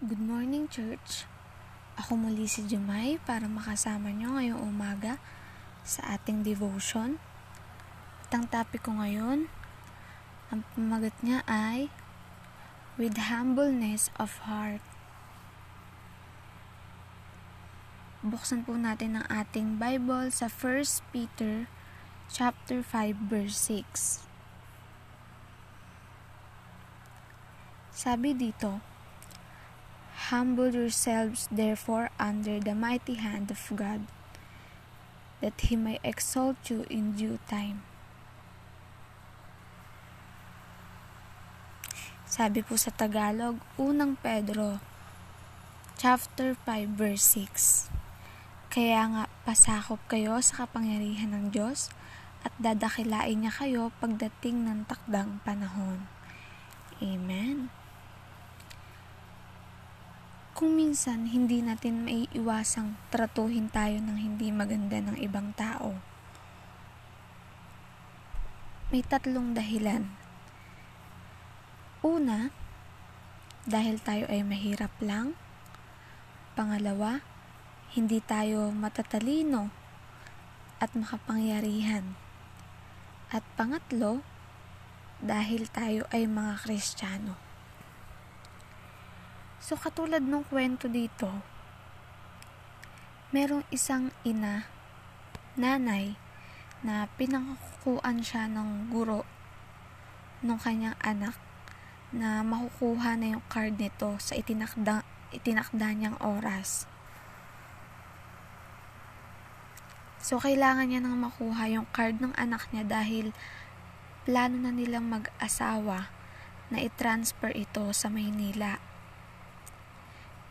Good morning, church. Ako muli si Jumay para makasama nyo ngayong umaga sa ating devotion. At ang topic ko ngayon, ang pamagat niya ay With Humbleness of Heart. Buksan po natin ang ating Bible sa 1 Peter chapter 5 verse 6. Sabi dito, Humble yourselves therefore under the mighty hand of God, that he may exalt you in due time. Sabi po sa Tagalog, unang Pedro, chapter 5, verse 6. Kaya nga, pasakop kayo sa kapangyarihan ng Diyos at dadakilain niya kayo pagdating ng takdang panahon. Amen. Kung minsan hindi natin maiiwasang tratuhin tayo ng hindi maganda ng ibang tao, may tatlong dahilan. Una, dahil tayo ay mahirap lang. Pangalawa, hindi tayo matatalino at makapangyarihan. At pangatlo, dahil tayo ay mga Kristiyano. So katulad ng kwento dito, merong isang ina, nanay, na pinangkukuan siya ng guro ng kanyang anak na makukuha na yung card nito sa itinakda, itinakda niyang oras. So, kailangan niya nang makuha yung card ng anak niya dahil plano na nilang mag-asawa na i-transfer ito sa Maynila.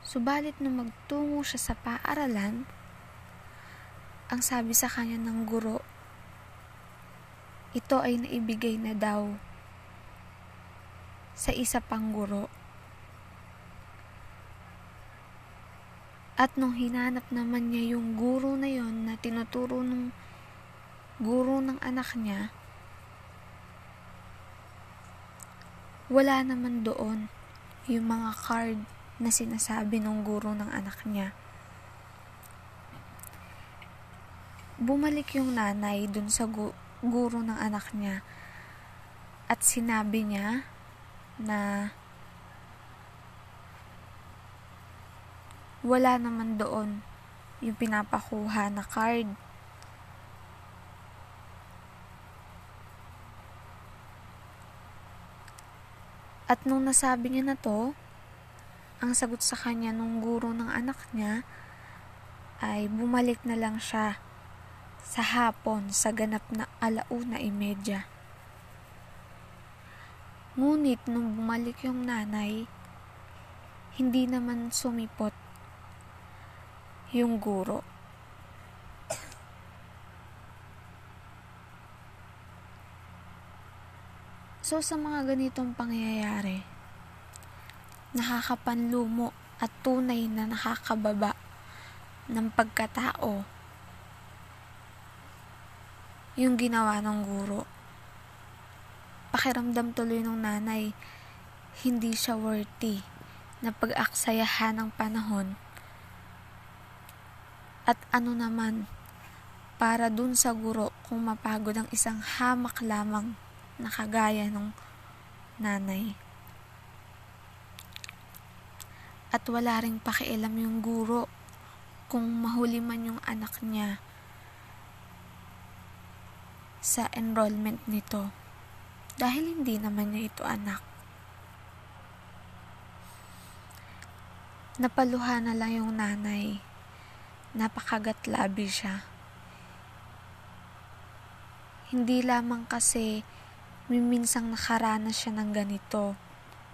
Subalit nung magtungo siya sa paaralan, ang sabi sa kanya ng guro, ito ay naibigay na daw sa isa pang guro. At nung hinanap naman niya yung guro na yon na tinuturo ng guro ng anak niya, wala naman doon yung mga card na sinasabi ng guro ng anak niya. Bumalik yung nanay dun sa gu- guro ng anak niya at sinabi niya na wala naman doon yung pinapakuha na card. At nung nasabi niya na to, ang sagot sa kanya nung guro ng anak niya ay bumalik na lang siya sa hapon sa ganap na alauna imedya. Ngunit nung bumalik yung nanay, hindi naman sumipot yung guro. So sa mga ganitong pangyayari, nakakapanlumo at tunay na nakakababa ng pagkatao yung ginawa ng guro. Pakiramdam tuloy ng nanay, hindi siya worthy na pag-aksayahan ng panahon. At ano naman, para dun sa guro kung mapagod ang isang hamak lamang na kagaya ng nanay at wala ring pakialam yung guro kung mahuli man yung anak niya sa enrollment nito dahil hindi naman niya ito anak. Napaluha na lang yung nanay. Napakagatlabi siya. Hindi lamang kasi miminsang nakaranas siya ng ganito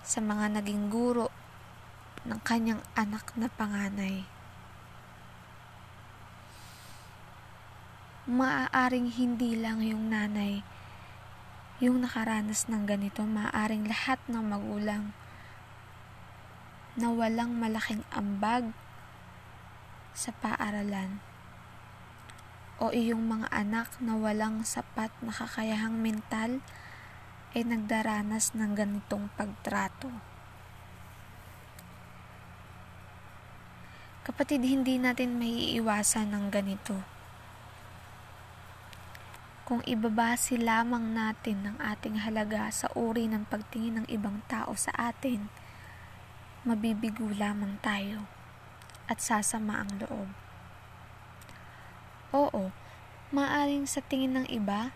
sa mga naging guro ng kanyang anak na panganay. Maaaring hindi lang yung nanay yung nakaranas ng ganito, maaaring lahat ng magulang na walang malaking ambag sa paaralan o iyong mga anak na walang sapat na kakayahang mental ay nagdaranas ng ganitong pagtrato. Kapatid, hindi natin maiiwasan ng ganito. Kung ibabase lamang natin ng ating halaga sa uri ng pagtingin ng ibang tao sa atin, mabibigo lamang tayo at sasama ang loob. Oo, maaring sa tingin ng iba,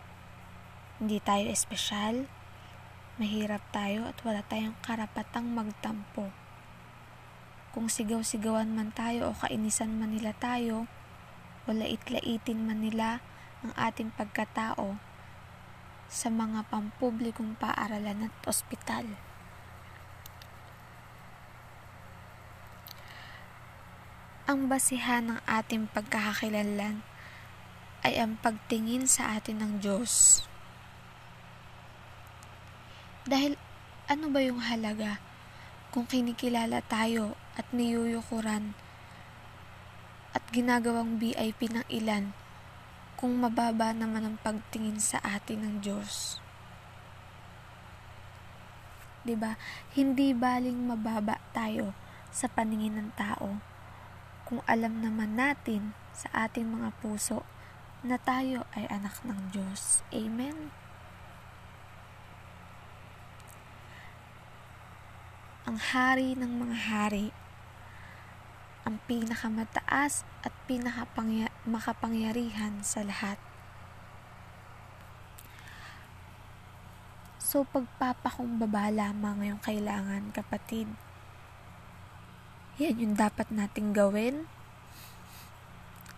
hindi tayo espesyal, mahirap tayo at wala tayong karapatang magtampo. Kung sigaw-sigawan man tayo o kainisan man nila tayo, o lait-laitin man nila ang ating pagkatao sa mga pampublikong paaralan at ospital. Ang basihan ng ating pagkakakilanlan ay ang pagtingin sa atin ng Diyos. Dahil ano ba yung halaga kung kinikilala tayo at niyuyukuran at ginagawang VIP ng ilan kung mababa naman ang pagtingin sa atin ng Diyos. 'Di ba? Hindi baling mababa tayo sa paningin ng tao kung alam naman natin sa ating mga puso na tayo ay anak ng Diyos. Amen. Ang hari ng mga hari, ang pinakamataas at pinakamakapangyarihan sa lahat. So, pagpapakumbaba lamang yung kailangan, kapatid. Yan yung dapat nating gawin.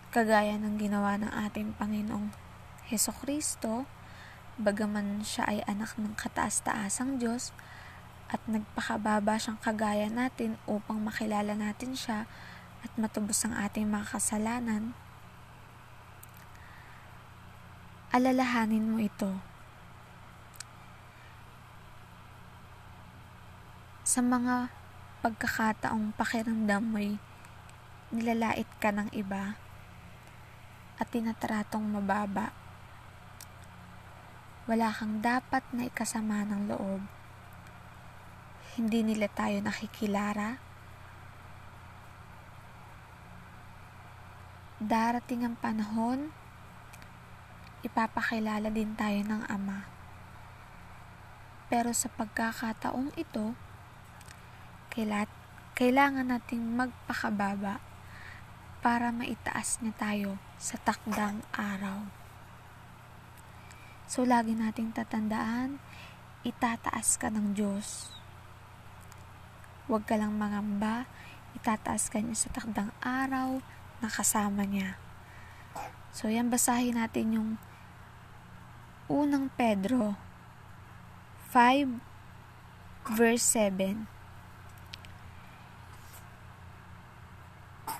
Kagaya ng ginawa ng ating Panginoong Heso Kristo, bagaman siya ay anak ng kataas-taasang Diyos, at nagpakababa siyang kagaya natin upang makilala natin siya at matubos ang ating mga kasalanan, alalahanin mo ito. Sa mga pagkakataong pakiramdam mo'y nilalait ka ng iba at tinatratong mababa, wala kang dapat na ikasama ng loob hindi nila tayo nakikilara. Darating ang panahon, ipapakilala din tayo ng Ama. Pero sa pagkakataong ito, kailangan nating magpakababa para maitaas niya tayo sa takdang araw. So, lagi nating tatandaan, itataas ka ng Diyos Huwag ka lang mangamba, itataas ka niya sa takdang araw na kasama niya. So, yan, basahin natin yung unang Pedro 5 verse 7.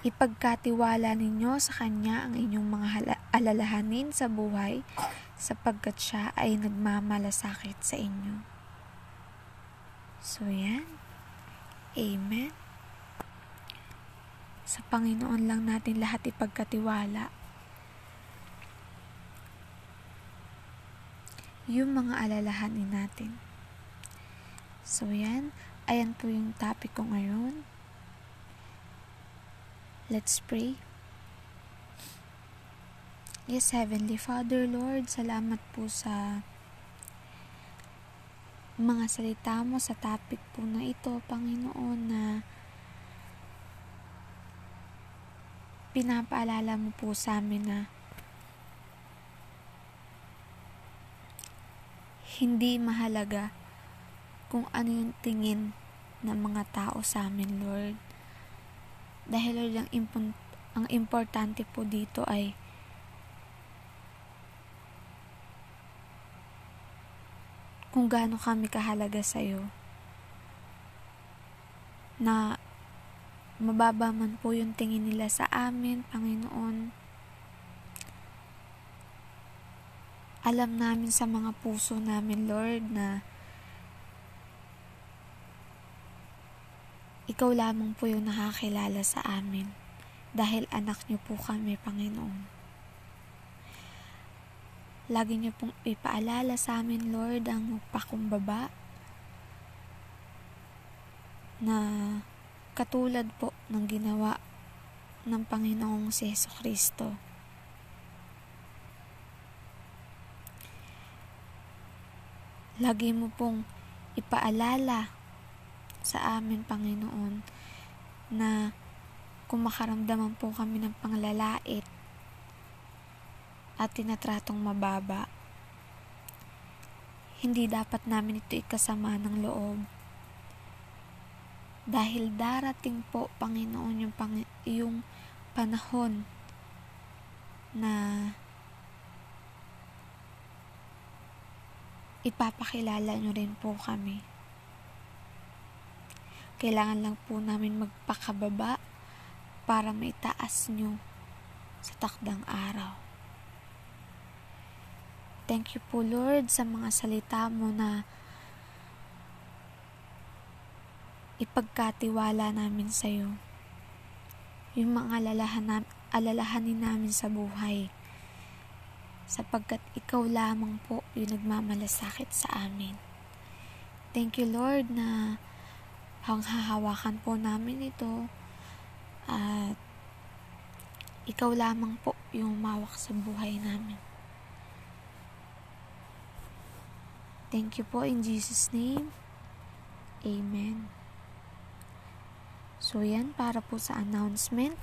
Ipagkatiwala ninyo sa Kanya ang inyong mga alalahanin sa buhay sapagkat siya ay nagmamalasakit sa inyo. So, yan. Amen. Sa Panginoon lang natin lahat ipagkatiwala. Yung mga alalahanin natin. So yan, ayan po yung topic ko ngayon. Let's pray. Yes, Heavenly Father, Lord, salamat po sa mga salita mo sa topic po na ito, Panginoon, na pinapaalala mo po sa amin na hindi mahalaga kung ano yung tingin ng mga tao sa amin, Lord. Dahil, Lord, ang, impo- ang importante po dito ay kung gaano kami kahalaga sa iyo. Na mababa man po yung tingin nila sa amin, Panginoon. Alam namin sa mga puso namin, Lord, na ikaw lamang po yung nakakilala sa amin dahil anak niyo po kami, Panginoon. Lagi niyo pong ipaalala sa amin, Lord, ang magpakumbaba na katulad po ng ginawa ng Panginoong si Yeso Kristo. Lagi mo pong ipaalala sa amin, Panginoon, na kung makaramdaman po kami ng panglalait at tinatratong mababa, hindi dapat namin ito ikasama ng loob. Dahil darating po, Panginoon, yung, pang, yung panahon na ipapakilala nyo rin po kami. Kailangan lang po namin magpakababa para maitaas nyo sa takdang araw. Thank you po Lord sa mga salita mo na ipagkatiwala namin sa iyo. Yung mga alalahan, alalahanin namin sa buhay sapagkat ikaw lamang po yung nagmamalasakit sa amin. Thank you Lord na hanghahawakan po namin ito at ikaw lamang po yung mawak sa buhay namin. Thank you po in Jesus name. Amen. So yan para po sa announcement.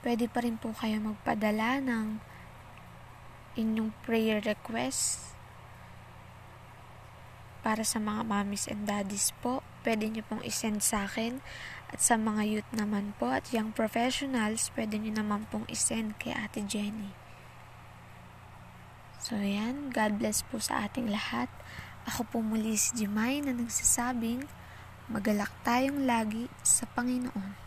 Pwede pa rin po kayo magpadala ng inyong prayer request para sa mga mommies and daddies po. Pwede nyo pong isend sa akin. At sa mga youth naman po at young professionals, pwede nyo naman pong isend kay Ate Jenny. So yan, God bless po sa ating lahat. Ako po muli si Jemay na nagsasabing, magalak tayong lagi sa Panginoon.